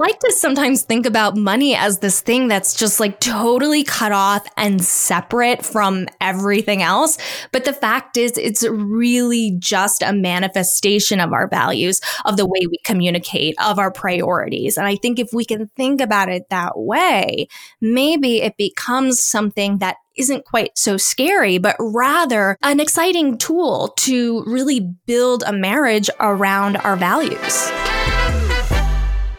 like to sometimes think about money as this thing that's just like totally cut off and separate from everything else. But the fact is, it's really just a manifestation of our values, of the way we communicate, of our priorities. And I think if we can think about it that way, maybe it becomes something that isn't quite so scary, but rather an exciting tool to really build a marriage around our values.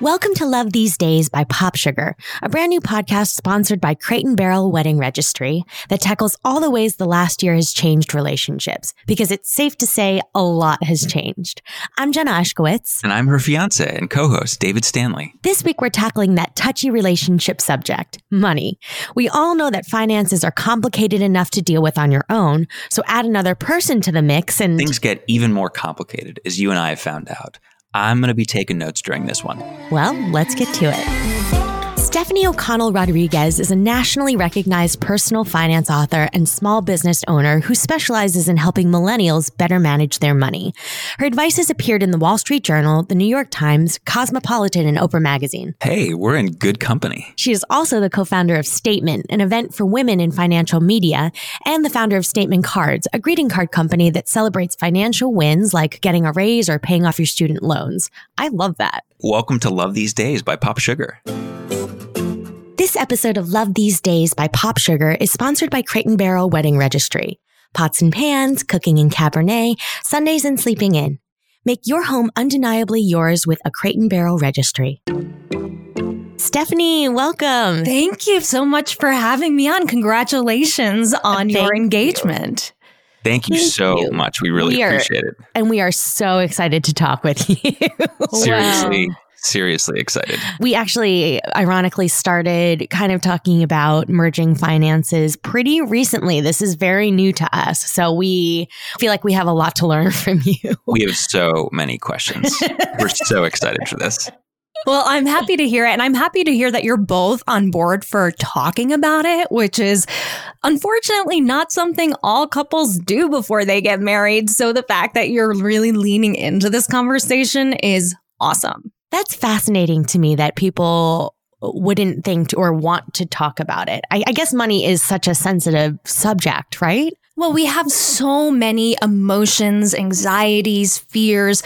Welcome to Love These Days by Pop Sugar, a brand new podcast sponsored by Crate and Barrel Wedding Registry that tackles all the ways the last year has changed relationships, because it's safe to say a lot has changed. I'm Jenna Ushkowitz. And I'm her fiance and co-host, David Stanley. This week we're tackling that touchy relationship subject, money. We all know that finances are complicated enough to deal with on your own, so add another person to the mix and things get even more complicated, as you and I have found out. I'm going to be taking notes during this one. Well, let's get to it. Stephanie O'Connell Rodriguez is a nationally recognized personal finance author and small business owner who specializes in helping millennials better manage their money. Her advice has appeared in the Wall Street Journal, the New York Times, Cosmopolitan, and Oprah Magazine. Hey, we're in good company. She is also the co founder of Statement, an event for women in financial media, and the founder of Statement Cards, a greeting card company that celebrates financial wins like getting a raise or paying off your student loans. I love that. Welcome to Love These Days by Pop Sugar. This episode of Love These Days by Pop Sugar is sponsored by Crate and Barrel Wedding Registry. Pots and pans, cooking and Cabernet, Sundays and sleeping in. Make your home undeniably yours with a Crate and Barrel Registry. Stephanie, welcome. Thank you so much for having me on. Congratulations uh, on Thank your engagement. You. Thank you Thank so you. much. We really we are, appreciate it. And we are so excited to talk with you. Seriously. Wow seriously excited. We actually, ironically, started kind of talking about merging finances pretty recently. This is very new to us. So we feel like we have a lot to learn from you. We have so many questions. We're so excited for this. Well, I'm happy to hear it. And I'm happy to hear that you're both on board for talking about it, which is unfortunately not something all couples do before they get married. So the fact that you're really leaning into this conversation is awesome. That's fascinating to me that people wouldn't think or want to talk about it. I, I guess money is such a sensitive subject, right? Well, we have so many emotions, anxieties, fears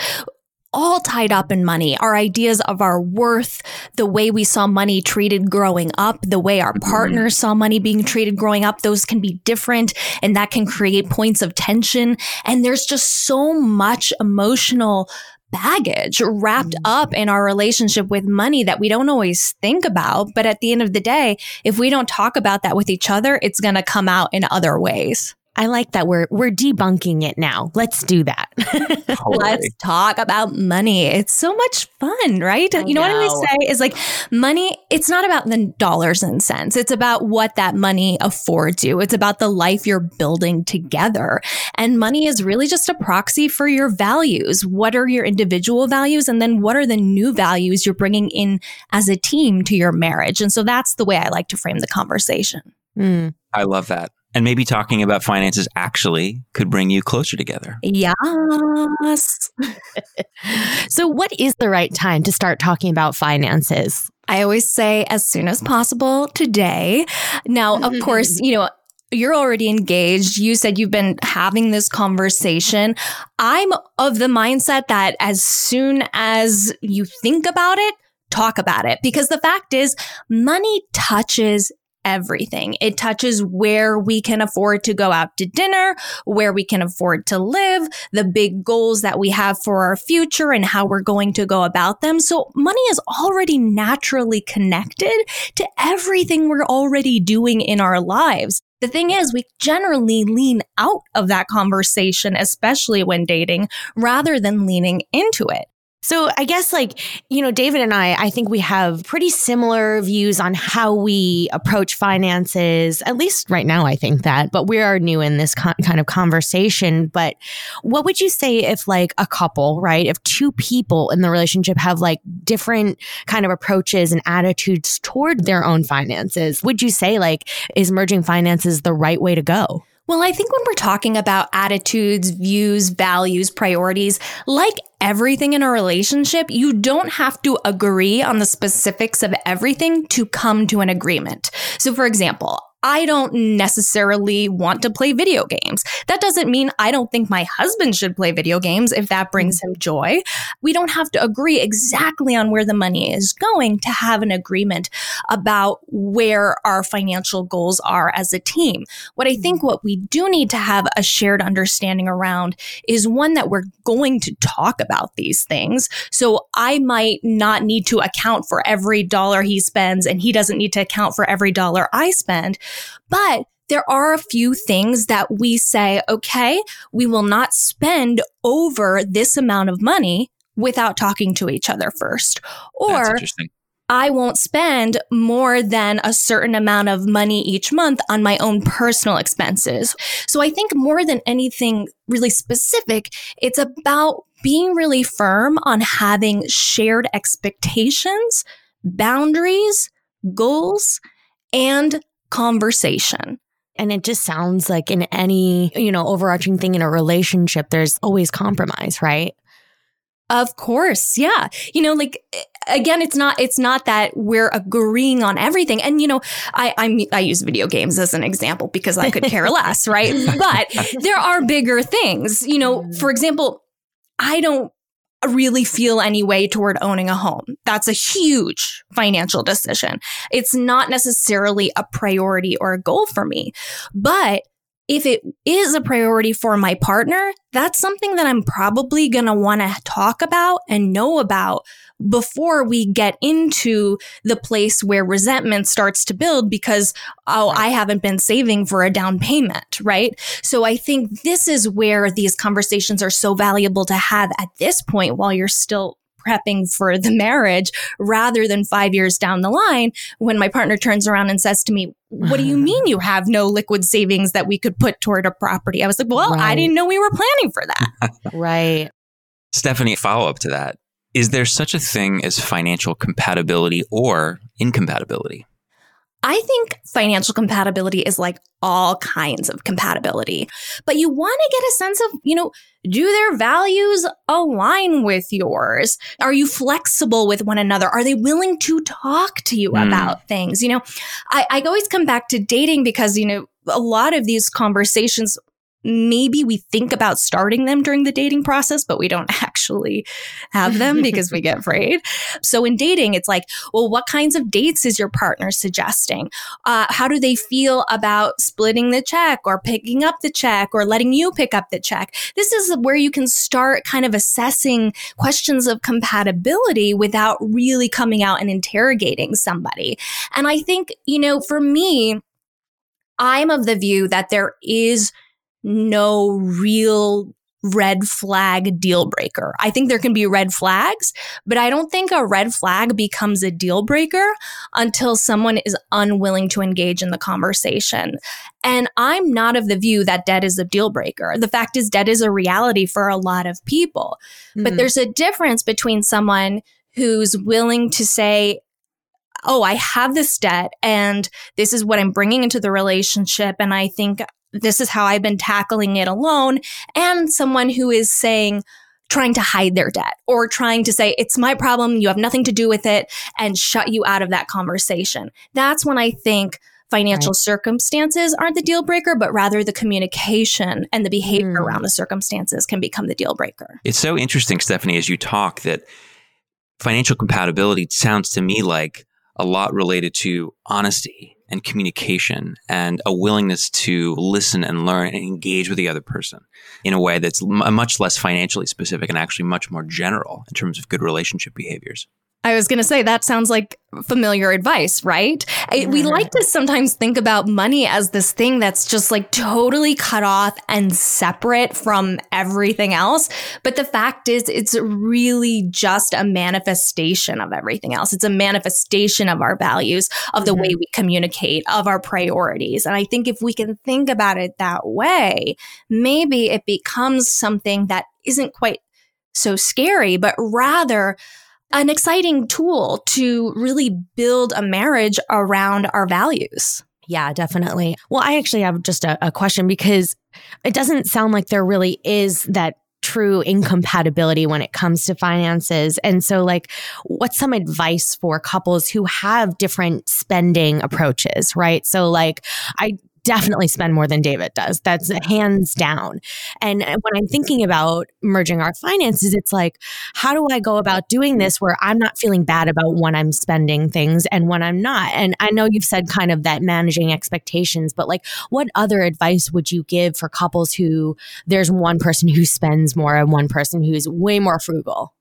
all tied up in money. Our ideas of our worth, the way we saw money treated growing up, the way our mm-hmm. partners saw money being treated growing up, those can be different and that can create points of tension. And there's just so much emotional baggage wrapped mm. up in our relationship with money that we don't always think about. But at the end of the day, if we don't talk about that with each other, it's going to come out in other ways. I like that we're we're debunking it now. Let's do that. Let's talk about money. It's so much fun, right? I you know, know, what I always say is like money, it's not about the dollars and cents. It's about what that money affords you. It's about the life you're building together. And money is really just a proxy for your values. What are your individual values and then what are the new values you're bringing in as a team to your marriage? And so that's the way I like to frame the conversation. Mm. I love that and maybe talking about finances actually could bring you closer together. Yes. so, what is the right time to start talking about finances? I always say as soon as possible today. Now, of course, you know, you're already engaged. You said you've been having this conversation. I'm of the mindset that as soon as you think about it, talk about it because the fact is money touches everything. It touches where we can afford to go out to dinner, where we can afford to live, the big goals that we have for our future and how we're going to go about them. So money is already naturally connected to everything we're already doing in our lives. The thing is, we generally lean out of that conversation, especially when dating, rather than leaning into it. So I guess like, you know, David and I, I think we have pretty similar views on how we approach finances, at least right now, I think that, but we are new in this con- kind of conversation. But what would you say if like a couple, right? If two people in the relationship have like different kind of approaches and attitudes toward their own finances, would you say like, is merging finances the right way to go? Well, I think when we're talking about attitudes, views, values, priorities, like everything in a relationship, you don't have to agree on the specifics of everything to come to an agreement. So, for example, I don't necessarily want to play video games. That doesn't mean I don't think my husband should play video games if that brings him joy. We don't have to agree exactly on where the money is going to have an agreement about where our financial goals are as a team. What I mm-hmm. think what we do need to have a shared understanding around is one that we're going to talk about these things. So I might not need to account for every dollar he spends and he doesn't need to account for every dollar I spend. But there are a few things that we say, okay, we will not spend over this amount of money without talking to each other first. Or I won't spend more than a certain amount of money each month on my own personal expenses. So I think more than anything really specific, it's about being really firm on having shared expectations, boundaries, goals, and conversation. And it just sounds like in any, you know, overarching thing in a relationship, there's always compromise, right? Of course. Yeah. You know, like again, it's not, it's not that we're agreeing on everything. And, you know, I, I'm, I use video games as an example because I could care less, right? But there are bigger things, you know, for example, I don't really feel any way toward owning a home. That's a huge financial decision. It's not necessarily a priority or a goal for me, but if it is a priority for my partner, that's something that I'm probably going to want to talk about and know about before we get into the place where resentment starts to build because, oh, I haven't been saving for a down payment, right? So I think this is where these conversations are so valuable to have at this point while you're still prepping for the marriage rather than five years down the line when my partner turns around and says to me, what do you mean you have no liquid savings that we could put toward a property? I was like, well, right. I didn't know we were planning for that. right. Stephanie, follow up to that. Is there such a thing as financial compatibility or incompatibility? I think financial compatibility is like all kinds of compatibility, but you want to get a sense of, you know, do their values align with yours? Are you flexible with one another? Are they willing to talk to you mm. about things? You know, I, I always come back to dating because, you know, a lot of these conversations maybe we think about starting them during the dating process, but we don't actually have them because we get afraid. So in dating, it's like, well, what kinds of dates is your partner suggesting? Uh, how do they feel about splitting the check or picking up the check or letting you pick up the check? This is where you can start kind of assessing questions of compatibility without really coming out and interrogating somebody. And I think, you know, for me, I'm of the view that there is no real red flag deal breaker. I think there can be red flags, but I don't think a red flag becomes a deal breaker until someone is unwilling to engage in the conversation. And I'm not of the view that debt is a deal breaker. The fact is, debt is a reality for a lot of people. Mm-hmm. But there's a difference between someone who's willing to say, oh, I have this debt and this is what I'm bringing into the relationship. And I think this is how I've been tackling it alone, and someone who is saying, trying to hide their debt or trying to say, it's my problem, you have nothing to do with it, and shut you out of that conversation. That's when I think financial right. circumstances aren't the deal breaker, but rather the communication and the behavior mm. around the circumstances can become the deal breaker. It's so interesting, Stephanie, as you talk, that financial compatibility sounds to me like a lot related to honesty and communication and a willingness to listen and learn and engage with the other person in a way that's m- much less financially specific and actually much more general in terms of good relationship behaviors. I was going to say that sounds like familiar advice, right? I, we like to sometimes think about money as this thing that's just like totally cut off and separate from everything else. But the fact is, it's really just a manifestation of everything else. It's a manifestation of our values, of the mm-hmm. way we communicate, of our priorities. And I think if we can think about it that way, maybe it becomes something that isn't quite so scary, but rather an exciting tool to really build a marriage around our values. Yeah, definitely. Well, I actually have just a, a question because it doesn't sound like there really is that true incompatibility when it comes to finances. And so, like, what's some advice for couples who have different spending approaches, right? So, like, I definitely spend more than David does. That's hands down. And uh, when I'm thinking about merging our finances, it's like, how do I go about doing this where I'm not feeling bad about when I'm spending things and when I'm not? And I know you've said kind of that managing expectations, but like, what other advice would you give for couples who there's one person who spends more and one person who's way more frugal?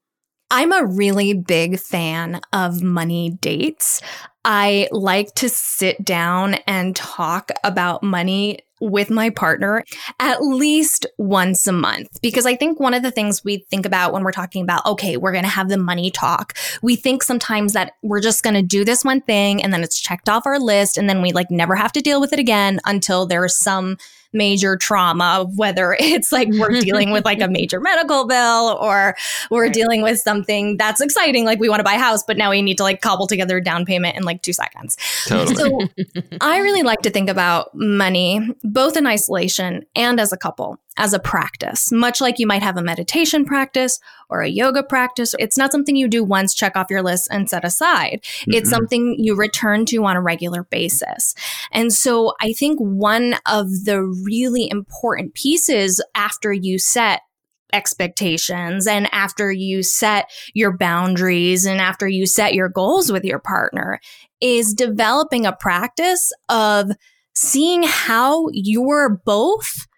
I'm a really big fan of money dates. I like to sit down and talk about money with my partner at least once a month because I think one of the things we think about when we're talking about, okay, we're going to have the money talk, we think sometimes that we're just going to do this one thing and then it's checked off our list and then we like never have to deal with it again until there's some major trauma, whether it's like we're dealing with like a major medical bill or we're right. dealing with something that's exciting, like we want to buy a house, but now we need to like cobble together a down payment in like two seconds. Totally. So I really like to think about money both in isolation and as a couple as a practice, much like you might have a meditation practice or a yoga practice. It's not something you do once, check off your list, and set aside. Mm-hmm. It's something you return to on a regular basis. And so I think one of the really important pieces after you set expectations and after you set your boundaries and after you set your goals with your partner is developing a practice of seeing how you're both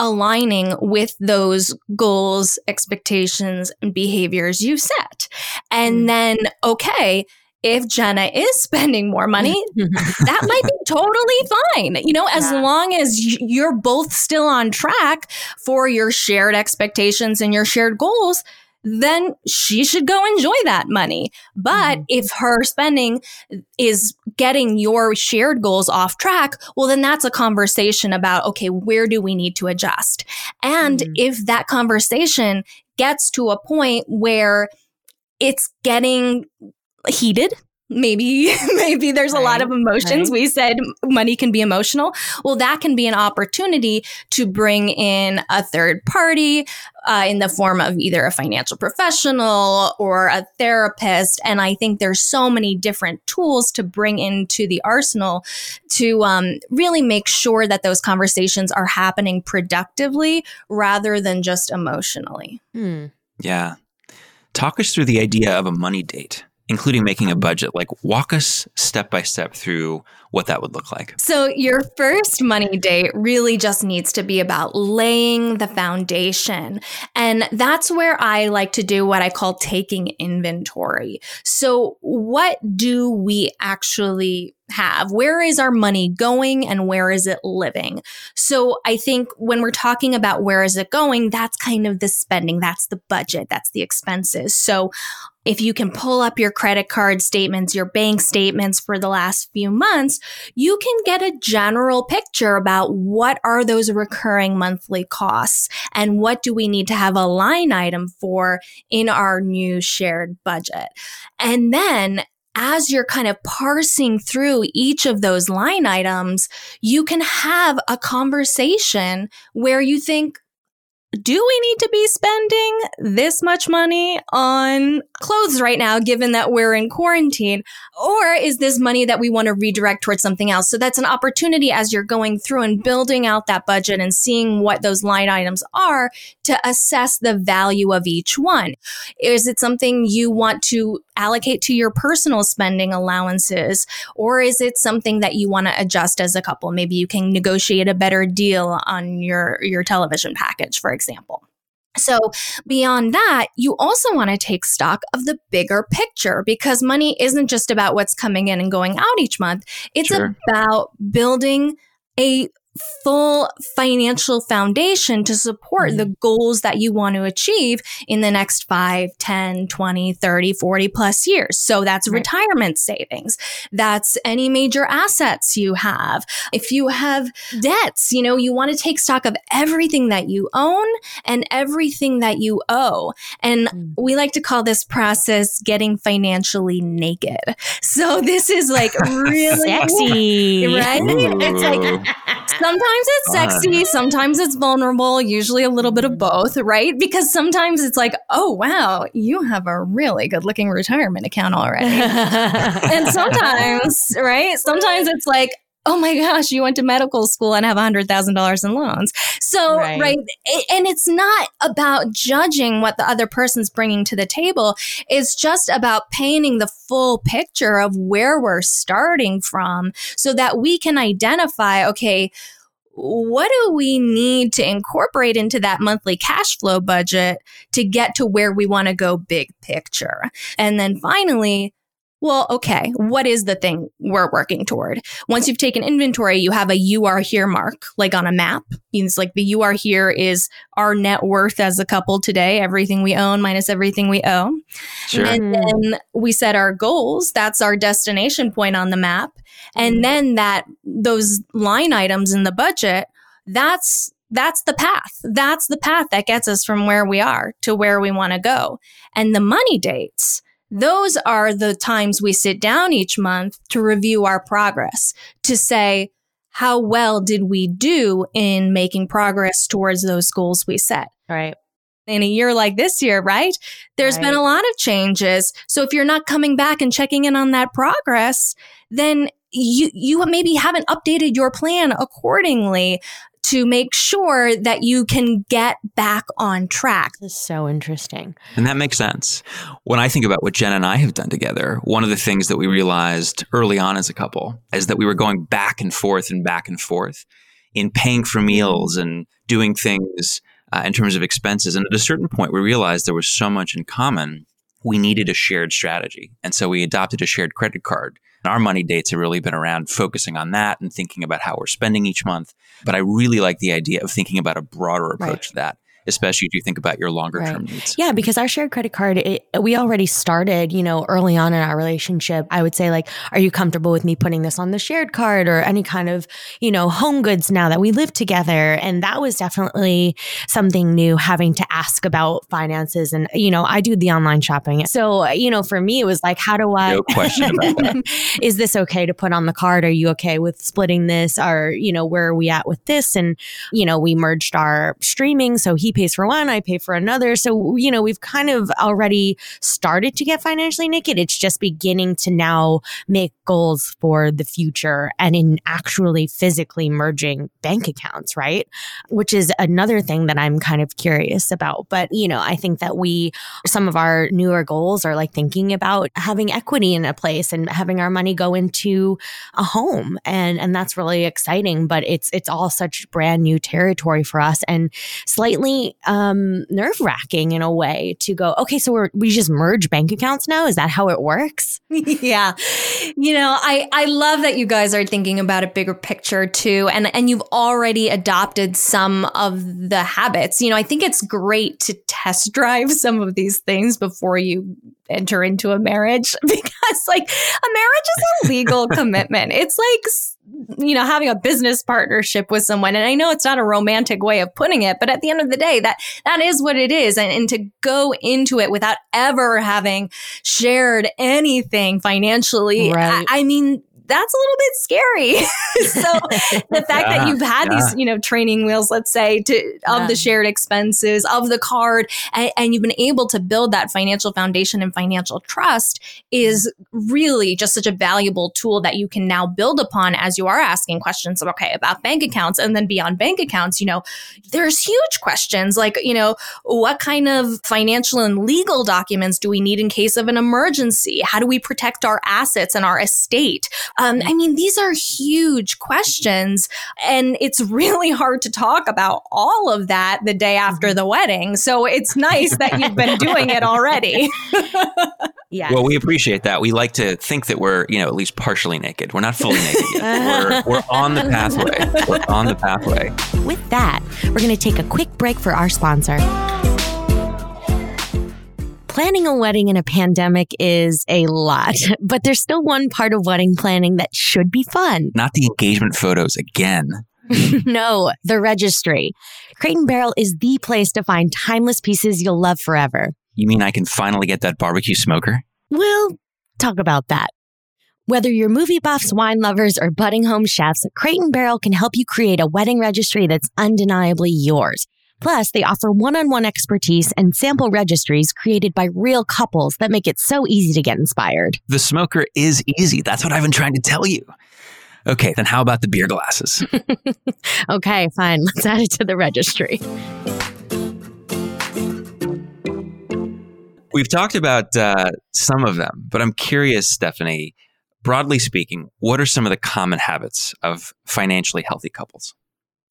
aligning with those goals, expectations, and behaviors you set. And mm. then, okay, if Jenna is spending more money, that might be totally fine. You know, as yeah. long as you're both still on track for your shared expectations and your shared goals, then she should go enjoy that money. But mm. if her spending is getting your shared goals off track, well, then that's a conversation about, okay, where do we need to adjust? And mm. if that conversation gets to a point where it's getting heated maybe maybe there's right, a lot of emotions. right. we said money can be emotional. Well that can be an opportunity to bring in a third party uh, in the form of either a financial professional or a therapist. And i think there's so many different tools to bring into the arsenal to um, really make sure that those conversations are happening productively rather than just emotionally. Hmm. yeah. Talk us through the idea of a money date including making a budget. Like, walk us step by step through what that would look like. So, your first money date really just needs to be about laying the foundation. And that's where I like to do what I call taking inventory. So, what do we actually have? Where is our money going and where is it living? So I think when we're talking about where is it going, that's kind of the spending, that's the budget, that's the expenses. So if you can pull up your credit card statements, your bank statements for the last few months, you can get a general picture about what are those recurring monthly costs and what do we need to have a line item for in our new shared budget. And then as you're kind of parsing through each of those line items, you can have a conversation where you think, do we need to be spending this much money on clothes right now, given that we're in quarantine? Or is this money that we want to redirect towards something else? So that's an opportunity as you're going through and building out that budget and seeing what those line items are to assess the value of each one. Is it something you want to allocate to your personal spending allowances? Or is it something that you want to adjust as a couple? Maybe you can negotiate a better deal on your, your television package, for example. So, beyond that, you also want to take stock of the bigger picture because money isn't just about what's coming in and going out each month. It's sure. about building a full financial foundation to support mm-hmm. the goals that you want to achieve in the next 5, 10, 20, 30, 40 plus years. So that's right. retirement savings. That's any major assets you have. If you have debts, you know, you want to take stock of everything that you own and everything that you owe. And mm-hmm. we like to call this process getting financially naked. So this is like really sexy, right? Ooh. It's like sometimes it's sexy, sometimes it's vulnerable, usually a little bit of both, right? Because sometimes it's like, oh, wow, you have a really good looking retirement account already. and sometimes, right? Sometimes it's like, oh my gosh, you went to medical school and have $100,000 in loans. So, right. right. And it's not about judging what the other person's bringing to the table. It's just about painting the full picture of where we're starting from so that we can identify, okay, what do we need to incorporate into that monthly cash flow budget to get to where we want to go big picture? And then finally, well, okay, what is the thing we're working toward? Once you've taken inventory, you have a you are here mark, like on a map. Means like the you are here is our net worth as a couple today, everything we own minus everything we owe. Sure. And then we set our goals. That's our destination point on the map. And mm-hmm. then that, those line items in the budget, that's that's the path. That's the path that gets us from where we are to where we want to go. And the money dates, those are the times we sit down each month to review our progress, to say, how well did we do in making progress towards those goals we set? Right. In a year like this year, right? There's right. been a lot of changes. So if you're not coming back and checking in on that progress, then you you maybe haven't updated your plan accordingly to make sure that you can get back on track. This is so interesting. And that makes sense. When I think about what Jen and I have done together, one of the things that we realized early on as a couple is that we were going back and forth and back and forth in paying for meals and doing things uh, in terms of expenses. And at a certain point, we realized there was so much in common. We needed a shared strategy. And so we adopted a shared credit card And our money dates have really been around focusing on that and thinking about how we're spending each month. But I really like the idea of thinking about a broader approach right. to that especially if you think about your longer term right. needs. Yeah, because our shared credit card, it, we already started, you know, early on in our relationship. I would say, like, are you comfortable with me putting this on the shared card or any kind of, you know, home goods now that we live together? And that was definitely something new having to ask about finances. And, you know, I do the online shopping. So, you know, for me, it was like, how do I, no question about that. is this okay to put on the card? Are you okay with splitting this? Or, you know, where are we at with this? And, you know, we merged our streaming. So he pays for one, I pay for another. So, you know, we've kind of already started to get financially naked. It's just beginning to now make goals for the future and in actually physically merging bank accounts, right? Which is another thing that I'm kind of curious about. But, you know, I think that we, some of our newer goals are like thinking about having equity in a place and having our money go into a home. And, and that's really exciting, but it's, it's all such brand new territory for us and slightly um, nerve wracking in a way to go, okay, so we're, we just merge bank accounts now. Is that how it works? yeah. You know, I, I love that you guys are thinking about a bigger picture too. And, and you've already adopted some of the habits. You know, I think it's great to test drive some of these things before you enter into a marriage because like a marriage is a legal commitment. It's like you know, having a business partnership with someone. And I know it's not a romantic way of putting it, but at the end of the day, that that is what it is. And, and to go into it without ever having shared anything financially, right. I, I mean, that's a little bit scary. so the fact yeah, that you've had yeah. these, you know, training wheels, let's say, to of yeah. the shared expenses of the card, and, and, you've been able to build that financial foundation and financial trust is really just such a valuable tool that you can now build upon as you are asking questions okay about bank accounts and then beyond bank accounts. You know, there's huge questions like you know what kind of financial and legal documents do we need in case of an emergency? How do we protect our assets and our estate? Um, I mean, these are huge questions, and it's really hard to talk about all of that the day after mm-hmm. the wedding. So it's nice that you've been doing it already. Yeah. Well, we appreciate that. We like to think that we're, you know, at least partially naked. We're not fully naked yet. We're, we're on the pathway. We're on the pathway. With that, we're going to take a quick break for our sponsor. Planning a wedding in a pandemic is a lot, but there's still one part of wedding planning that should be fun. Not the engagement photos again. no, the registry. Crate and Barrel is the place to find timeless pieces you'll love forever. You mean I can finally get that barbecue smoker? We'll talk about that. Whether you're movie buffs, wine lovers, or budding home chefs, Crate and Barrel can help you create a wedding registry that's undeniably yours. Plus, they offer one-on-one expertise and sample registries created by real couples that make it so easy to get inspired. The smoker is easy. That's what I've been trying to tell you. Okay, then how about the beer glasses? okay, fine. Let's add it to the registry. We've talked about uh, some of them, but I'm curious, Stephanie, broadly speaking, what are some of the common habits of financially healthy couples?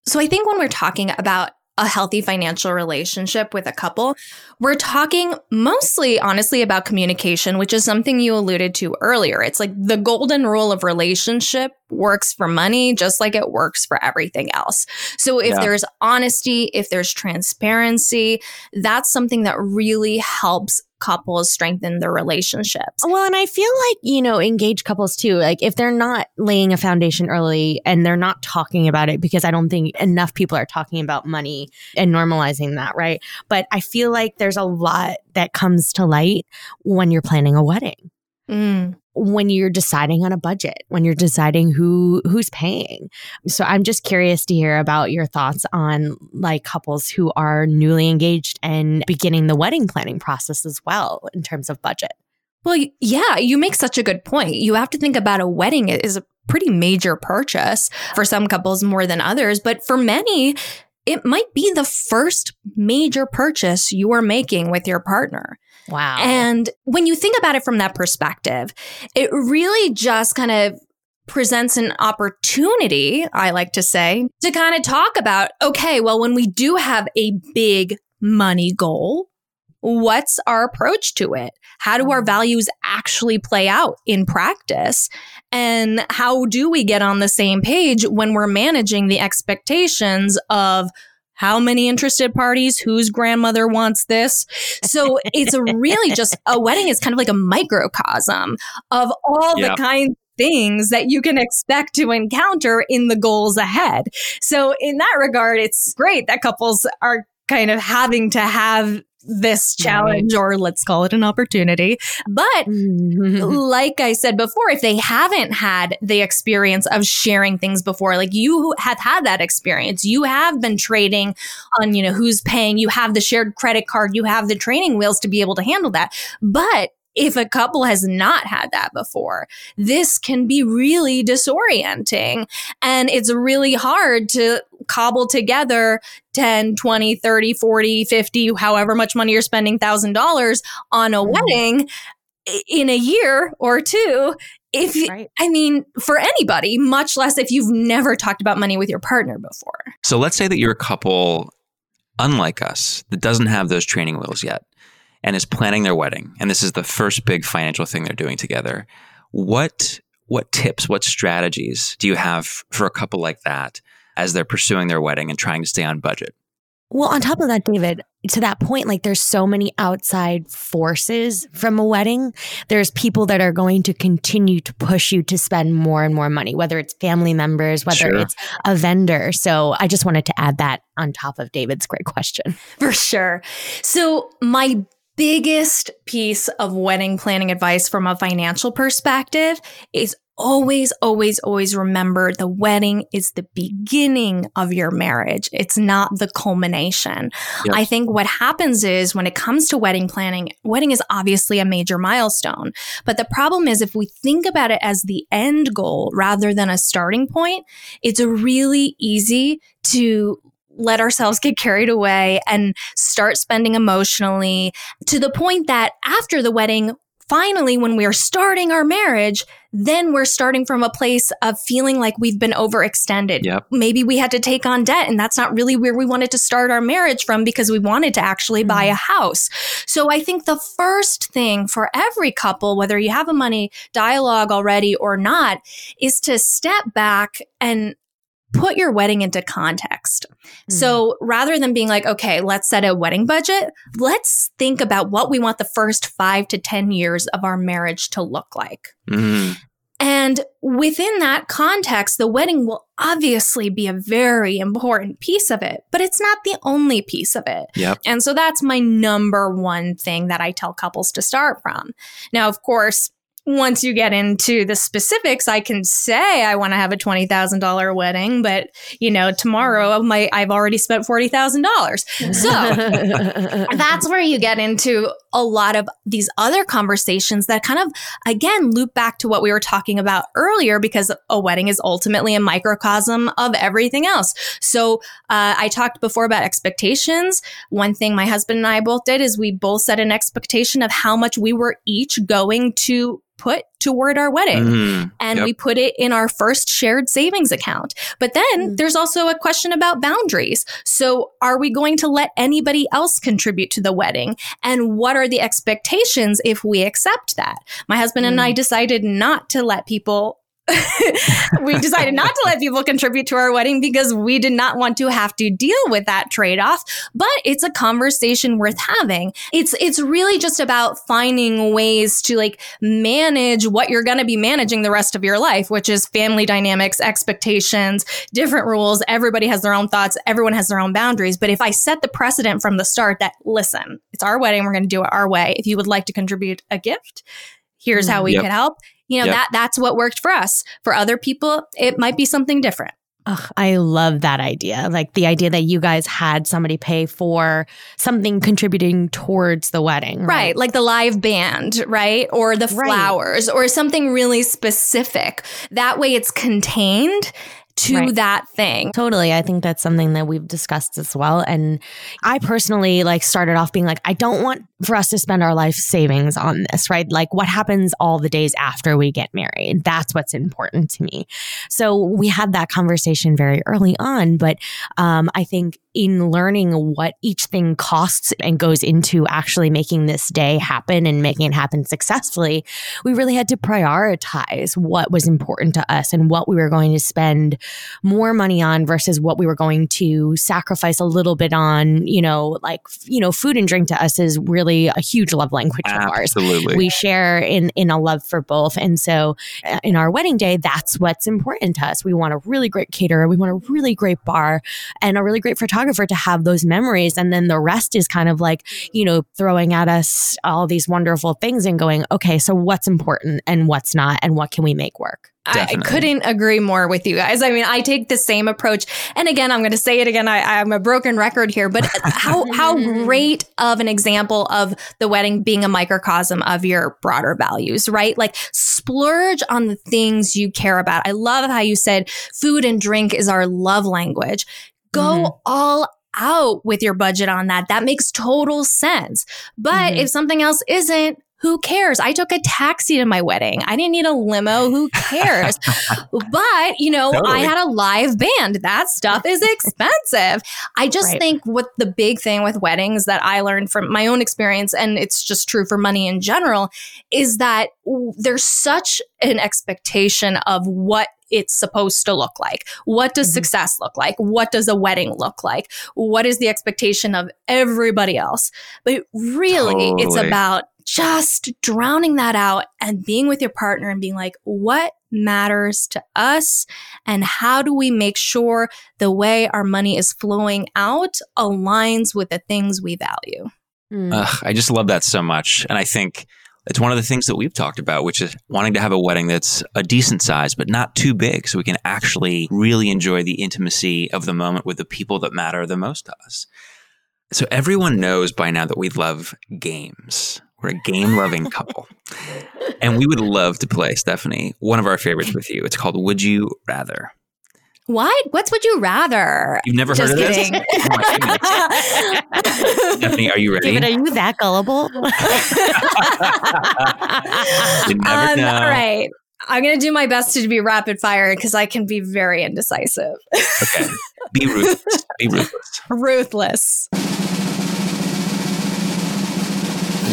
So I think when we're talking about a healthy financial relationship with a couple, we're talking mostly, honestly, about communication, which is something you alluded to earlier. It's like the golden rule of relationship works for money just like it works for everything else. So if yeah. there's honesty, if there's transparency, that's something that really helps couples strengthen their relationships. Well, and I feel like, you know, engaged couples too, like if they're not laying a foundation early and they're not talking about it, because I don't think enough people are talking about money and normalizing that, right? But I feel like there's a lot that comes to light when you're planning a wedding. Mm when you're deciding on a budget, when you're deciding who who's paying. So I'm just curious to hear about your thoughts on like couples who are newly engaged and beginning the wedding planning process as well in terms of budget. Well, yeah, you make such a good point. You have to think about a wedding is a pretty major purchase for some couples more than others, but for many it might be the first major purchase you are making with your partner. Wow. And when you think about it from that perspective, it really just kind of presents an opportunity, I like to say, to kind of talk about okay, well, when we do have a big money goal, what's our approach to it? How do our mm-hmm. values actually play out in practice? And how do we get on the same page when we're managing the expectations of how many interested parties, whose grandmother wants this. So it's really just a wedding is kind of like a microcosm of all the kinds things that you can expect to encounter in the goals ahead. So in that regard, it's great that couples are kind of having to have this challenge right. or let's call it an opportunity. But mm-hmm. like I said before, if they haven't had the experience of sharing things before, like you have had that experience, you have been trading on, you know, who's paying, you have the shared credit card, you have the training wheels to be able to handle that. But if a couple has not had that before, this can be really disorienting. And it's really hard to cobble together 10, 20, 30, 40, 50, however much money you're spending, $1,000 on a mm. wedding in a year or two if right. i mean for anybody much less if you've never talked about money with your partner before so let's say that you're a couple unlike us that doesn't have those training wheels yet and is planning their wedding and this is the first big financial thing they're doing together what what tips what strategies do you have for a couple like that as they're pursuing their wedding and trying to stay on budget. Well on top of that david to that point like there's so many outside forces from a wedding. There's people that are going to continue to push you to spend more and more money whether it's family members whether sure. it's a vendor. So i just wanted to add that on top of david's great question. For sure. So my biggest piece of wedding planning advice from a financial perspective is always, always, always remember the wedding is the beginning of your marriage. It's not the culmination. I think what happens is when it comes to wedding planning, wedding is obviously a major milestone. But the problem is if we think about it as the end goal rather than a starting point, it's really easy to let ourselves get carried away and start spending emotionally to the point that after the wedding, finally, when we are starting our marriage, then we're starting from a place of feeling like we've been overextended. Yep. Maybe we had to take on debt, and that's not really where we wanted to start our marriage from because we wanted to actually buy mm-hmm. a house. So I think the first thing for every couple, whether you have a money dialogue already or not, is to step back and put your wedding into context. Mm. So rather than being like, okay, let's set a wedding budget, let's think about what we want the first five to 10 years of our marriage to look like. Mm. And within that context, the wedding will obviously be a very important piece of it, but it's not the only piece of it. Yep. And so that's my number one thing that I tell couples to start from. Now, of course, once you get into the specifics, I can say I want to have a twenty thousand dollar wedding, but you know, tomorrow my I've already spent forty thousand dollars. So that's where you get into a lot of these other conversations that kind of again loop back to what we were talking about earlier, because a wedding is ultimately a microcosm of everything else. So uh, I talked before about expectations. One thing my husband and I both did is we both set an expectation of how much we were each going to put toward our wedding. Mm, and yep. we put it in our first shared savings account. But then mm. there's also a question about boundaries. So are we going to let anybody else contribute to the wedding? And what are the expectations if we accept that? My husband mm. and I mm. decided not to let people we decided not to let people contribute to our wedding because we did not want to have to deal with that trade-off but it's a conversation worth having. It's it's really just about finding ways to like manage what you're going to be managing the rest of your life which is family dynamics expectations different rules. Everybody has their own thoughts. Everyone has their own boundaries. But if i set the precedent from the start that listen it's our wedding. We're going to do it our way. If you would like to contribute a gift here's how we mm-hmm. yep. can help you know, yep. that that's what worked for us. For other people, it might be something different. Ugh, I love that idea. Like the idea that you guys had somebody pay for something contributing towards the wedding. Right. right like the live band, right? Or the flowers right. or something really specific. That way it's contained to right. that thing. Totally. I think that's something that we've discussed as well. And I personally like started off being like, I don't want for us to spend our life savings on this, right? Like what happens all the days after we get married. That's what's important to me. So we had that conversation very early on, but um, I think in learning what each thing costs and goes into actually making this day happen and making it happen successfully, we really had to prioritize what was important to us and what we were going to spend more money on versus what we were going to sacrifice a little bit on, you know, like, you know, food and drink to us is really a huge love language of ours. Absolutely. We share in, in a love for both. And so uh, in our wedding day, that's what's important to us. We want a really great caterer. We want a really great bar and a really great photographer photographer to have those memories. And then the rest is kind of like, you know, throwing at us all these wonderful things and going, okay, so what's important and what's not, and what can we make work? I couldn't agree more with you guys. I mean, I take the same approach. And again, I'm going to say it again. I, am a broken record here, but how how great of an example of the wedding being a microcosm of your broader values, right? Like splurge on the things you care about. I love how you said food and drink is our love language. Go mm-hmm. all out with your budget on that. That makes total sense. But mm-hmm. if something else isn't, who cares? I took a taxi to my wedding. I didn't need a limo. Who cares? but, you know, totally. I had a live band. That stuff is expensive. I just right. think what the big thing with weddings that I learned from my own experience, and it's just true for money in general, is that there's such an expectation of what it's supposed to look like. What does mm-hmm. success look like? What does a wedding look like? What is the expectation of everybody else? But really, totally. it's about just drowning that out and being with your partner and being like, what matters to us? And how do we make sure the way our money is flowing out aligns with the things we value? Mm. Ugh, I just love that so much. And I think it's one of the things that we've talked about, which is wanting to have a wedding that's a decent size, but not too big, so we can actually really enjoy the intimacy of the moment with the people that matter the most to us. So everyone knows by now that we love games. We're a game loving couple. And we would love to play, Stephanie, one of our favorites with you. It's called Would You Rather. What? What's would you rather? You've never Just heard of kidding. this? Oh. Stephanie, are you ready? David, are you that gullible? You never Um, know. all right. I'm going to do my best to be rapid fire because I can be very indecisive. Okay. Be ruthless. Be ruthless. Ruthless.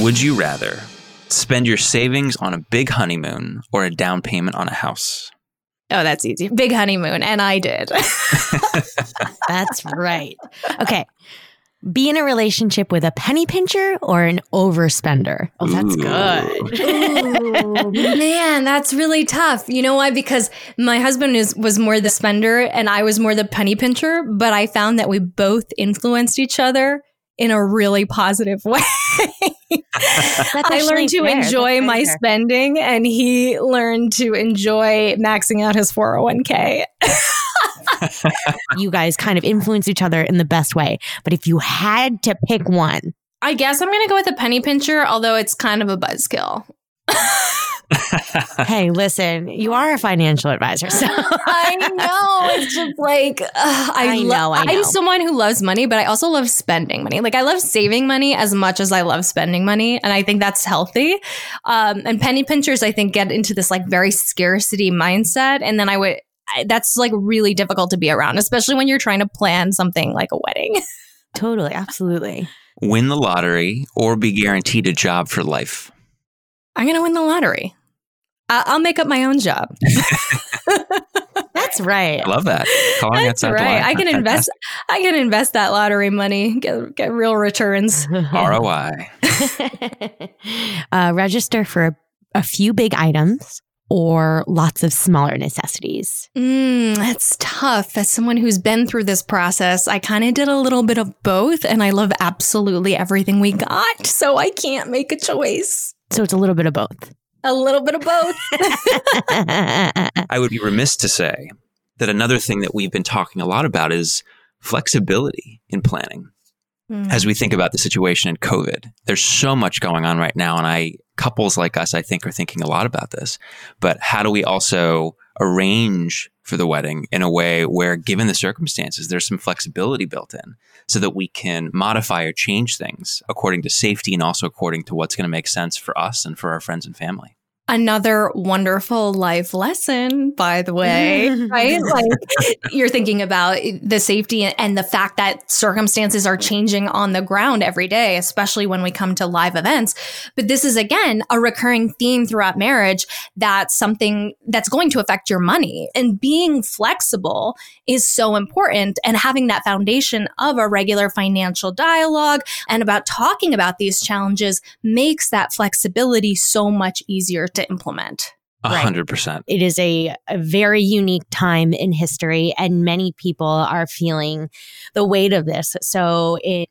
Would you rather spend your savings on a big honeymoon or a down payment on a house? Oh, that's easy. Big honeymoon. And I did. That's right. Okay. Be in a relationship with a penny pincher or an overspender. Oh, that's Ooh. good. Ooh, man, that's really tough. You know why? Because my husband is was more the spender and I was more the penny pincher, but I found that we both influenced each other in a really positive way. I learned to fair. enjoy That's my fair. spending and he learned to enjoy maxing out his 401k. You guys kind of influence each other in the best way. But if you had to pick one, I guess I'm going to go with a penny pincher, although it's kind of a buzzkill. Hey, listen, you are a financial advisor. So I know. It's just like ugh, I, I lo- know, I know. I'm someone who loves money, but I also love spending money. Like I love saving money as much as I love spending money, and I think that's healthy. Um, and penny pinchers, I think, get into this like very scarcity mindset, and then I would. I, that's like really difficult to be around, especially when you're trying to plan something like a wedding. totally, absolutely. Win the lottery or be guaranteed a job for life? I'm gonna win the lottery. I- I'll make up my own job. That's right. I love that. Calling That's right. I can invest. I can invest that lottery money, get get real returns. ROI. uh, register for a, a few big items or lots of smaller necessities. Mm, that's tough. As someone who's been through this process, I kind of did a little bit of both, and I love absolutely everything we got. So I can't make a choice. So it's a little bit of both. A little bit of both. I would be remiss to say that another thing that we've been talking a lot about is flexibility in planning. Mm. As we think about the situation in COVID, there's so much going on right now. And I, couples like us, I think, are thinking a lot about this. But how do we also arrange for the wedding in a way where, given the circumstances, there's some flexibility built in so that we can modify or change things according to safety and also according to what's going to make sense for us and for our friends and family? Another wonderful life lesson, by the way, right? Like you're thinking about the safety and the fact that circumstances are changing on the ground every day, especially when we come to live events. But this is again a recurring theme throughout marriage that's something that's going to affect your money. And being flexible is so important. And having that foundation of a regular financial dialogue and about talking about these challenges makes that flexibility so much easier to implement. A hundred percent. it is a, a very unique time in history, and many people are feeling the weight of this. So, in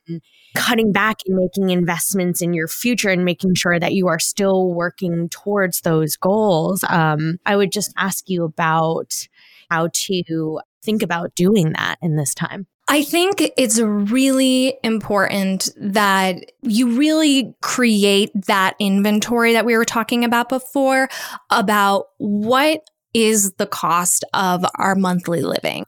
cutting back and making investments in your future and making sure that you are still working towards those goals, um, I would just ask you about how to think about doing that in this time. I think it's really important that you really create that inventory that we were talking about before about what is the cost of our monthly living.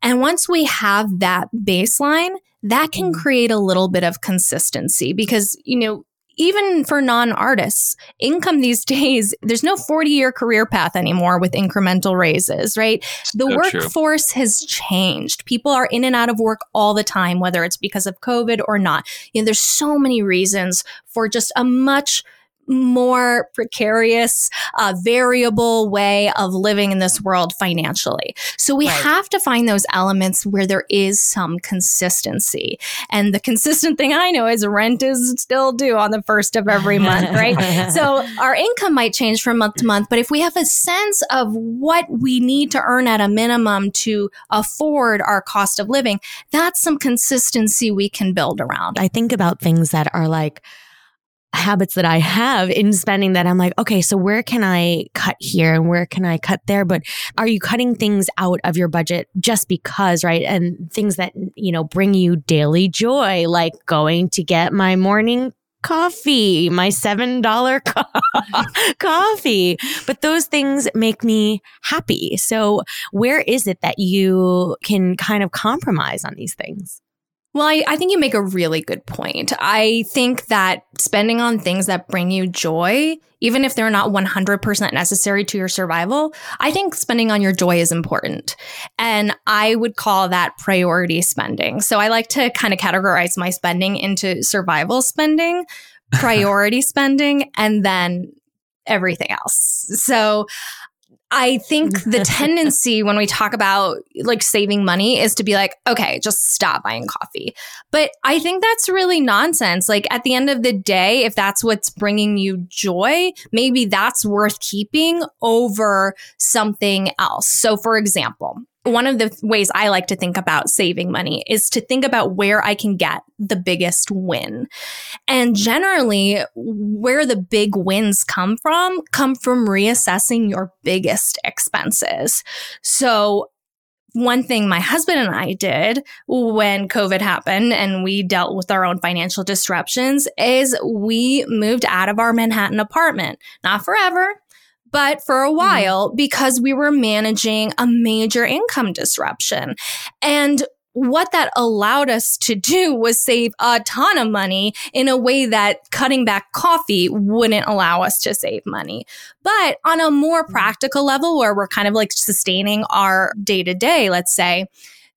And once we have that baseline, that can mm-hmm. create a little bit of consistency because, you know, even for non artists, income these days, there's no 40 year career path anymore with incremental raises, right? The So true. workforce has changed. People are in and out of work all the time, whether it's because of COVID or not. You know, there's so many reasons for just a much more precarious, uh, variable way of living in this world financially. So we Right. have to find those elements where there is some consistency. And the consistent thing I know is rent is still due on the first of every month, right? So our income might change from month to month, but if we have a sense of what we need to earn at a minimum to afford our cost of living, that's some consistency we can build around. I think about things that are like habits that I have in spending that I'm like, okay, so where can I cut here and where can I cut there? But are you cutting things out of your budget just because, right? And things that, you know, bring you daily joy, like going to get my morning coffee, my $7 co- coffee. But those things make me happy. So, where is it that you can kind of compromise on these things? Well, I, I, think you make a really good point. I think that spending on things that bring you joy, even if they're not 100% necessary to your survival, I think spending on your joy is important. And I would call that priority spending. So I like to kind of categorize my spending into survival spending, priority spending, and then everything else. So I think the tendency when we talk about like saving money is to be like, okay, just stop buying coffee. But I think that's really nonsense. Like at the end of the day, if that's what's bringing you joy, maybe that's worth keeping over something else. So, for example, one of the ways I like to think about saving money is to think about where I can get the biggest win. And generally, where the big wins come from, come from reassessing your biggest expenses. So, one thing my husband and I did when COVID happened and we dealt with our own financial disruptions is we moved out of our Manhattan apartment. Not forever, but for a mm-hmm. while because we were managing a major income disruption. And what that allowed us to do was save a ton of money in a way that cutting back coffee wouldn't allow us to save money. But on a more mm-hmm. practical level where we're kind of like sustaining our day to day, let's say,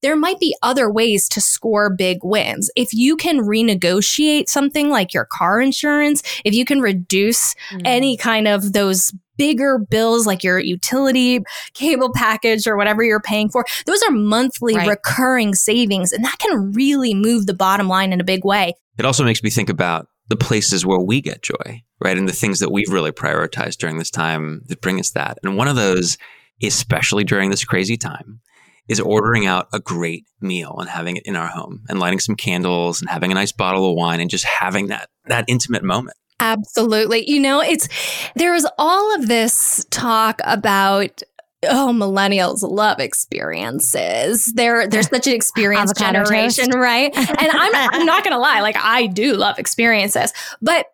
there might be other ways to score big wins. If you can renegotiate something like your car insurance, if you can reduce mm. any kind of those bigger bills like your utility cable package or whatever you're paying for, those are monthly right. recurring savings. And that can really move the bottom line in a big way. It also makes me think about the places where we get joy, right? And the things that we've really prioritized during this time that bring us that. And one of those, especially during this crazy time, is ordering out a great meal and having it in our home and lighting some candles and having a nice bottle of wine and just having that that intimate moment. Absolutely. You know, it's there is all of this talk about oh millennials love experiences. They're they're such an experience generation right? And I'm, I'm not gonna lie like i do love experiences. But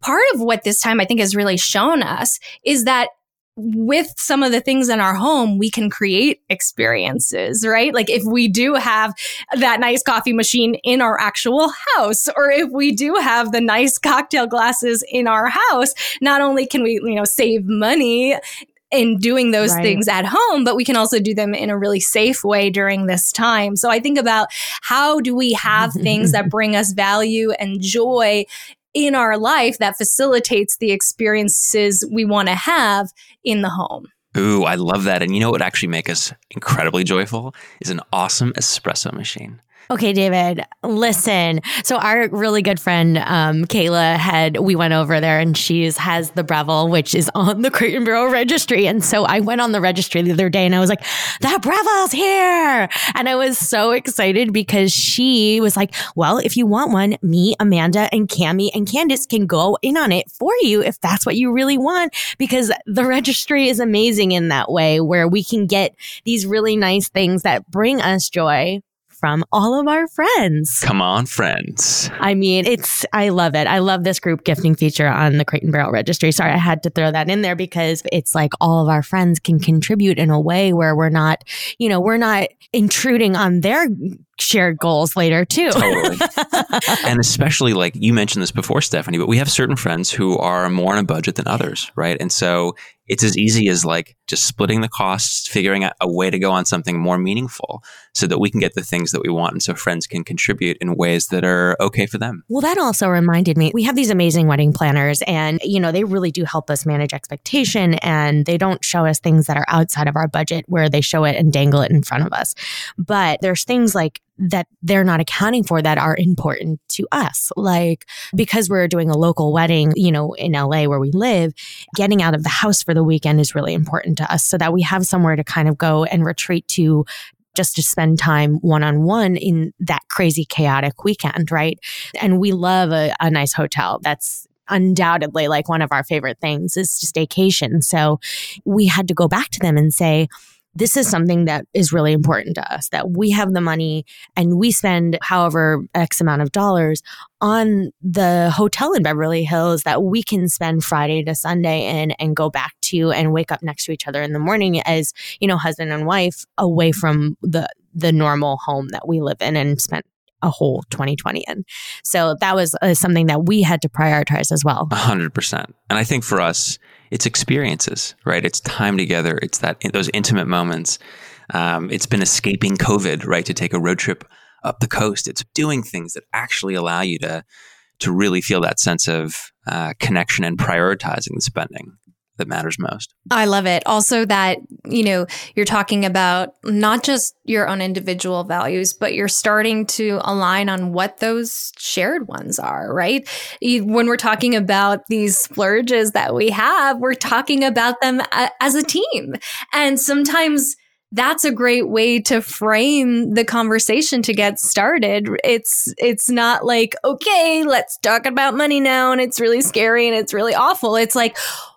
part of what this time i think has really shown us is that with some of the things in our home, we can create experiences, right? Like if we do have that nice coffee machine in our actual house, or if we do have the nice cocktail glasses in our house, not only can we, you know, save money in doing those right. things at home, but we can also do them in a really safe way during this time. So I think about how do we have things that bring us value and joy in our life that facilitates the experiences we want to have in the home. Ooh, I love that. And you know what would actually make us incredibly joyful is an awesome espresso machine. Okay, David, listen. So our really good friend, um, Kayla had, we went over there and she has the Breville, which is on the Crate Barrel registry. And so I went on the registry the other day and I was like, that Breville's here. And I was so excited because she was like, well, if you want one, me, Amanda and Cami and Candace can go in on it for you if that's what you really want. Because the registry is amazing in that way where we can get these really nice things that bring us joy from all of our friends. Come on, friends. I mean, it's, I love it. I love this group gifting feature on the Crate and Barrel registry. Sorry, I had to throw that in there because it's like all of our friends can contribute in a way where we're not, you know, we're not intruding on their shared goals later too. Totally. and especially like you mentioned this before, Stephanie, but we have certain friends who are more on a budget than others, right? And so it's as easy as like just splitting the costs, figuring out a way to go on something more meaningful so that we can get the things that we want and so friends can contribute in ways that are okay for them. Well, that also reminded me we have these amazing wedding planners and you know, they really do help us manage expectation and they don't show us things that are outside of our budget where they show it and dangle it in front of us. But there's things like that they're not accounting for that are important to us. Like because we're doing a local wedding, you know, in LA where we live, getting out of the house for the weekend is really important to us so that we have somewhere to kind of go and retreat to just to spend time one on one in that crazy chaotic weekend, right? And we love a, a nice hotel. That's undoubtedly like one of our favorite things is staycation. So we had to go back to them and say, this is something that is really important to us that we have the money and we spend however X amount of dollars on the hotel in Beverly Hills that we can spend Friday to Sunday in and go back to and wake up next to each other in the morning as, you know, husband and wife away from the the normal home that we live in and spent a whole 2020 in. So that was uh, something that we had to prioritize as well. 100%. And I think for us, it's experiences, right? It's time together. It's that those intimate moments. Um, it's been escaping COVID, right? To take a road trip up the coast. It's doing things that actually allow you to to really feel that sense of uh, connection and prioritizing the spending that matters most. I love it. Also, that, you know, you're talking about not just your own individual values, but you're starting to align on what those shared ones are, right? When we're talking about these splurges that we have, we're talking about them uh, as a team. And sometimes, that's a great way to frame the conversation to get started. It's it's not like, okay, let's talk about money now and it's really scary and it's really awful. It's like,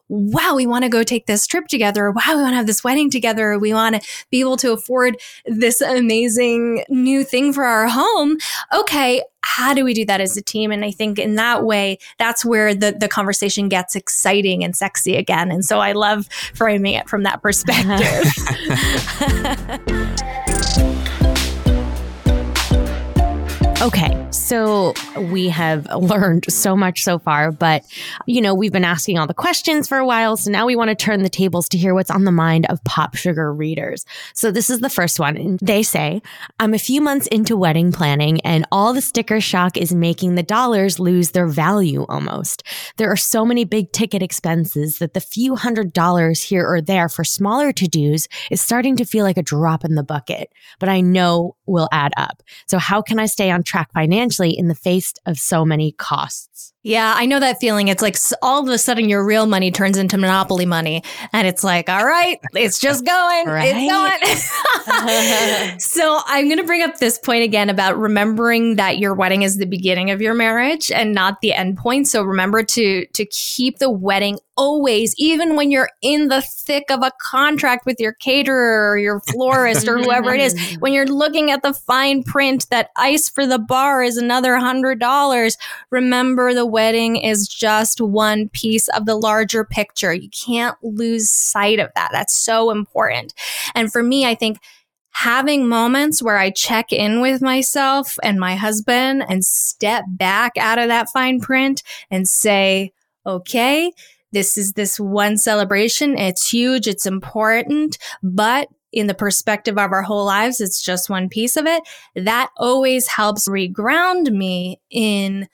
wow, we want to go take this trip together. Wow, we want to have this wedding together. We want to be able to afford this amazing new thing for our home. Okay, how do we do that as a team? And I think in that way, that's where the, the conversation gets exciting and sexy again. And so I love framing it from that perspective. Okay, so we have learned so much so far, but you know, we've been asking all the questions for a while. So now we want to turn the tables to hear what's on the mind of Pop Sugar readers. So this is the first one. They say, I'm a few months into wedding planning and all the sticker shock is making the dollars lose their value almost. There are so many big ticket expenses that the few hundred dollars here or there for smaller to dos is starting to feel like a drop in the bucket, but I know will add up. So how can I stay on track financially in the face of so many costs. Yeah, I know that feeling. It's like all of a sudden your real money turns into monopoly money. And it's like, all right, it's just going. right? It's going. so I'm going to bring up this point again about remembering that your wedding is the beginning of your marriage and not the end point. So remember to, to keep the wedding always, even when you're in the thick of a contract with your caterer or your florist or whoever it is, when you're looking at the fine print that ice for the bar is another hundred dollars, remember the wedding is just one piece of the larger picture. You can't lose sight of that. That's so important. And for me, I think having moments where I check in with myself and my husband and step back out of that fine print and say, okay, this is this one celebration. It's huge. It's important, but in the perspective of our whole lives, it's just one piece of it. That always helps reground me in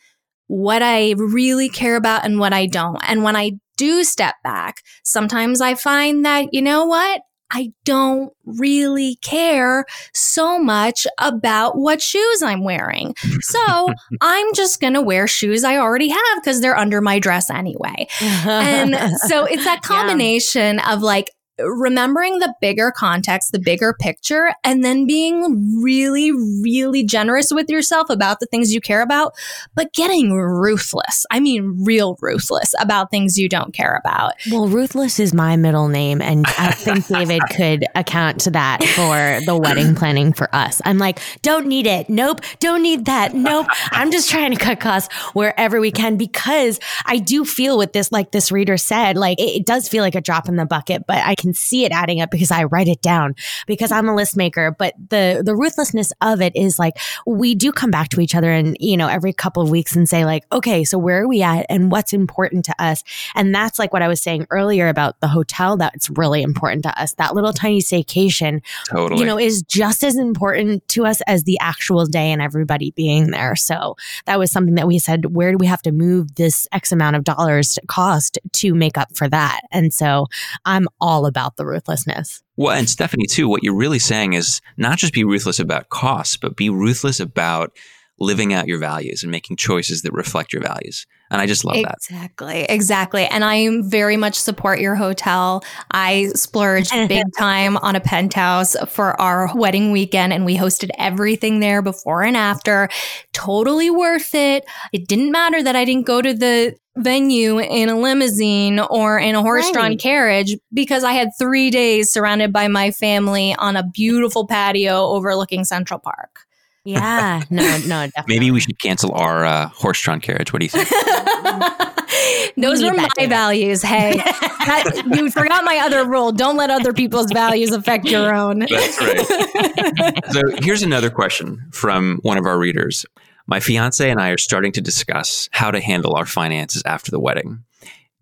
what I really care about and what I don't. And when I do step back, sometimes I find that, you know what? I don't really care so much about what shoes I'm wearing. So I'm just going to wear shoes I already have because they're under my dress anyway. and so it's that combination yeah. of like, remembering the bigger context, the bigger picture, and then being really, really generous with yourself about the things you care about, but getting ruthless. I mean, real ruthless about things you don't care about. Well, ruthless is my middle name. And I think David could account to that for the wedding planning for us. I'm like, don't need it. Nope. Don't need that. Nope. I'm just trying to cut costs wherever we can because I do feel with this, like this reader said, like it, it does feel like a drop in the bucket, but I can see it adding up because I write it down because I'm a list maker. But the the ruthlessness of it is like we do come back to each other and you know every couple of weeks and say like, okay, so where are we at and what's important to us? And that's like what I was saying earlier about the hotel that's really important to us. That little tiny staycation, totally. you know, is just as important to us as the actual day and everybody being there. So that was something that we said, where do we have to move this X amount of dollars to cost to make up for that? And so I'm all about the ruthlessness. Well, and Stephanie, too, what you're really saying is not just be ruthless about costs, but be ruthless about living out your values and making choices that reflect your values. And I just love exactly, that. Exactly. Exactly. And I very much support your hotel. I splurged big time on a penthouse for our wedding weekend and we hosted everything there before and after. Totally worth it. It didn't matter that I didn't go to the venue in a limousine or in a horse drawn Right. carriage because I had three days surrounded by my family on a beautiful patio overlooking Central Park. Yeah. No, no, definitely. Maybe we should cancel our uh, horse-drawn carriage. What do you think? Those need were my data. values. Hey, that, you forgot my other rule. Don't let other people's values affect your own. That's right. so here's another question from one of our readers. My fiance and I are starting to discuss how to handle our finances after the wedding.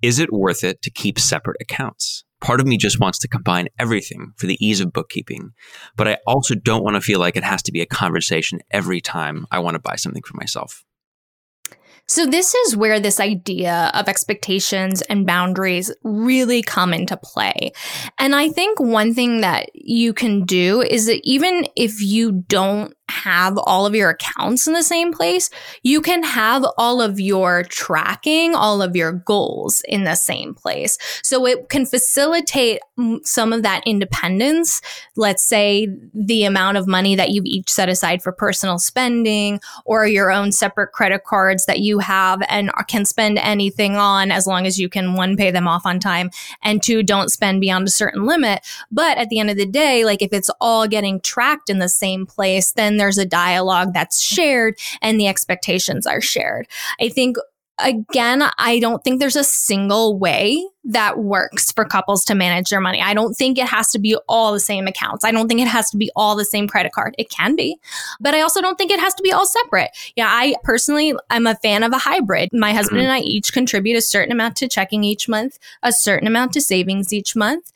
Is it worth it to keep separate accounts? Part of me just wants to combine everything for the ease of bookkeeping, but I also don't want to feel like it has to be a conversation every time I want to buy something for myself. So, this is where this idea of expectations and boundaries really come into play. And I think one thing that you can do is that even if you don't have all of your accounts in the same place, you can have all of your tracking, all of your goals in the same place. So it can facilitate some of that independence. Let's say the amount of money that you've each set aside for personal spending or your own separate credit cards that you have and can spend anything on as long as you can one pay them off on time and two don't spend beyond a certain limit. But at the end of the day, like if it's all getting tracked in the same place, then there's a dialogue that's shared and the expectations are shared. I think again, I don't think there's a single way that works for couples to manage their money. I don't think it has to be all the same accounts. I don't think it has to be all the same credit card. It can be, but I also don't think it has to be all separate. Yeah, I personally, I'm a fan of a hybrid. My husband Mhm. and I each contribute a certain amount to checking each month, a certain amount to savings each month.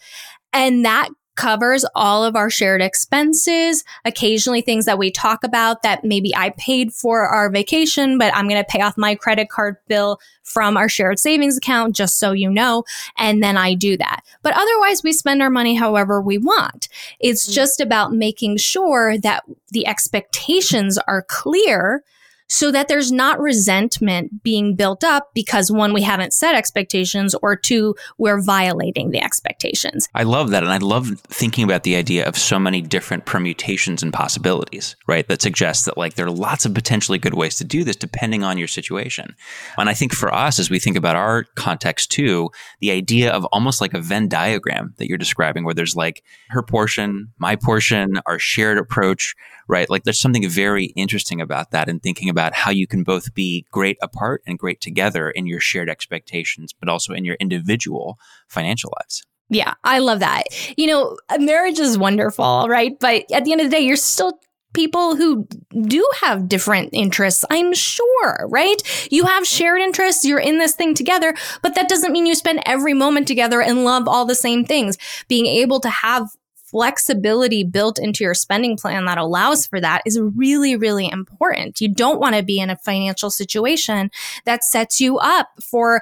And that covers all of our shared expenses, occasionally things that we talk about that maybe I paid for our vacation, but I'm going to pay off my credit card bill from our shared savings account, just so you know. And then I do that. But otherwise, we spend our money however we want. It's Mm. just about making sure that the expectations are clear so that there's not resentment being built up because one, we haven't set expectations, or two, we're violating the expectations. I love that. And I love thinking about the idea of so many different permutations and possibilities, right? That suggests that like there are lots of potentially good ways to do this depending on your situation. And I think for us, as we think about our context too, the idea of almost like a Venn diagram that you're describing, where there's like her portion, my portion, our shared approach, right? Like there's something very interesting about that and thinking about how you can both be great apart and great together in your shared expectations, but also in your individual financial lives. Yeah, I love that. You know, marriage is wonderful, right? But at the end of the day, you're still people who do have different interests, I'm sure, right? You have shared interests, you're in this thing together, but that doesn't mean you spend every moment together and love all the same things. Being able to have flexibility built into your spending plan that allows for that is really, really important. You don't want to be in a financial situation that sets you up for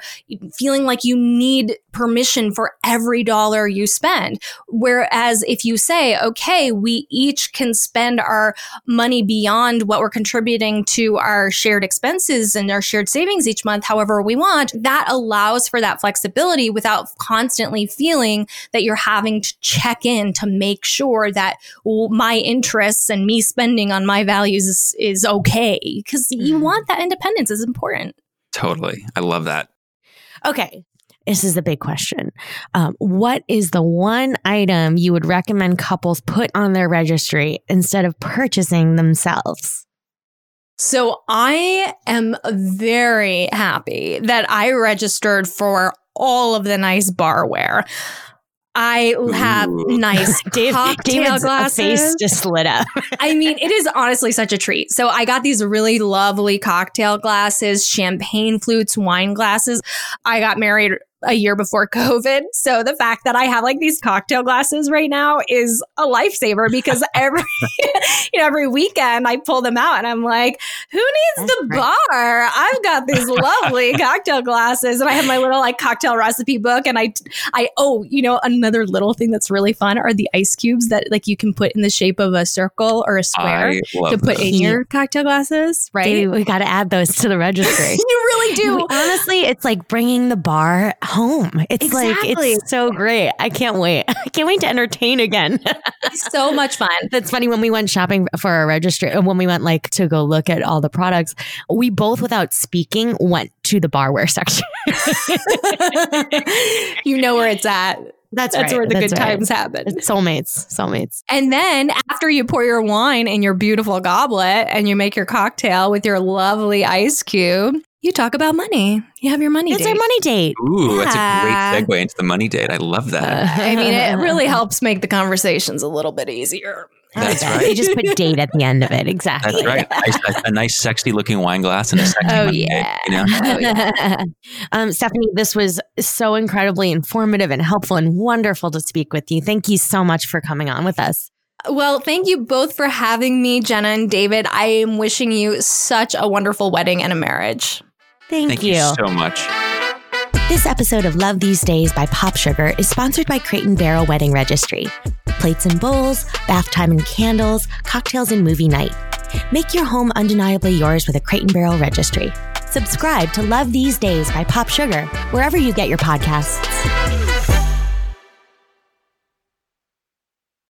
feeling like you need permission for every dollar you spend. Whereas if you say, okay, we each can spend our money beyond what we're contributing to our shared expenses and our shared savings each month, however we want, that allows for that flexibility without constantly feeling that you're having to check in to make sure that well, my interests and me spending on my values is, is okay. Because you Mhm. want that independence is important. Totally. I love that. Okay. This is the big question. Um, what is the one item you would recommend couples put on their registry instead of purchasing themselves? So I am very happy that I registered for all of the nice barware. I have Ooh. nice Dave, cocktail David's glasses. face just lit up. I mean, it is honestly such a treat. So I got these really lovely cocktail glasses, champagne flutes, wine glasses. I got married a year before COVID. So the fact that I have like these cocktail glasses right now is a lifesaver because every you know every weekend I pull them out and I'm like, who needs That's the bar? I've got these lovely cocktail glasses and I have my little like cocktail recipe book and I I oh, you know, another little thing that's really fun are the ice cubes that like you can put in the shape of a circle or a square to put in your cocktail glasses, right? We got to add those to the registry. you really do. Honestly, it's like bringing the bar home. It's Exactly. like it's so great. I can't wait. I can't wait to entertain again. so much fun. That's funny when we went shopping for our registry and when we went like to go look at all the products, we both without speaking went to the barware section. you know where it's at. That's, That's right. where the That's good right. times happen. It's soulmates. Soulmates. And then after you pour your wine in your beautiful goblet and you make your cocktail with your lovely ice cube, you talk about money. You have your money It's date. our money date. Ooh, that's a great segue into the money date. I love that. I mean, it really helps make the conversations a little bit easier. That's right. You just put date at the end of it. Exactly. That's right. Nice, a, a nice, sexy looking wine glass and a sexy Oh, money yeah. date, you know? Oh, yeah. um, Stephanie, this was so incredibly informative and helpful and wonderful to speak with you. Thank you so much for coming on with us. Well, thank you both for having me, Jenna and David. I am wishing you such a wonderful wedding and a marriage. Thank, Thank you so much. This episode of Love These Days by Pop Sugar is sponsored by Crate Barrel Wedding Registry. Plates and bowls, bath time and candles, cocktails and movie night. Make your home undeniably yours with a Crate and Barrel Registry. Subscribe to Love These Days by Pop Sugar wherever you get your podcasts.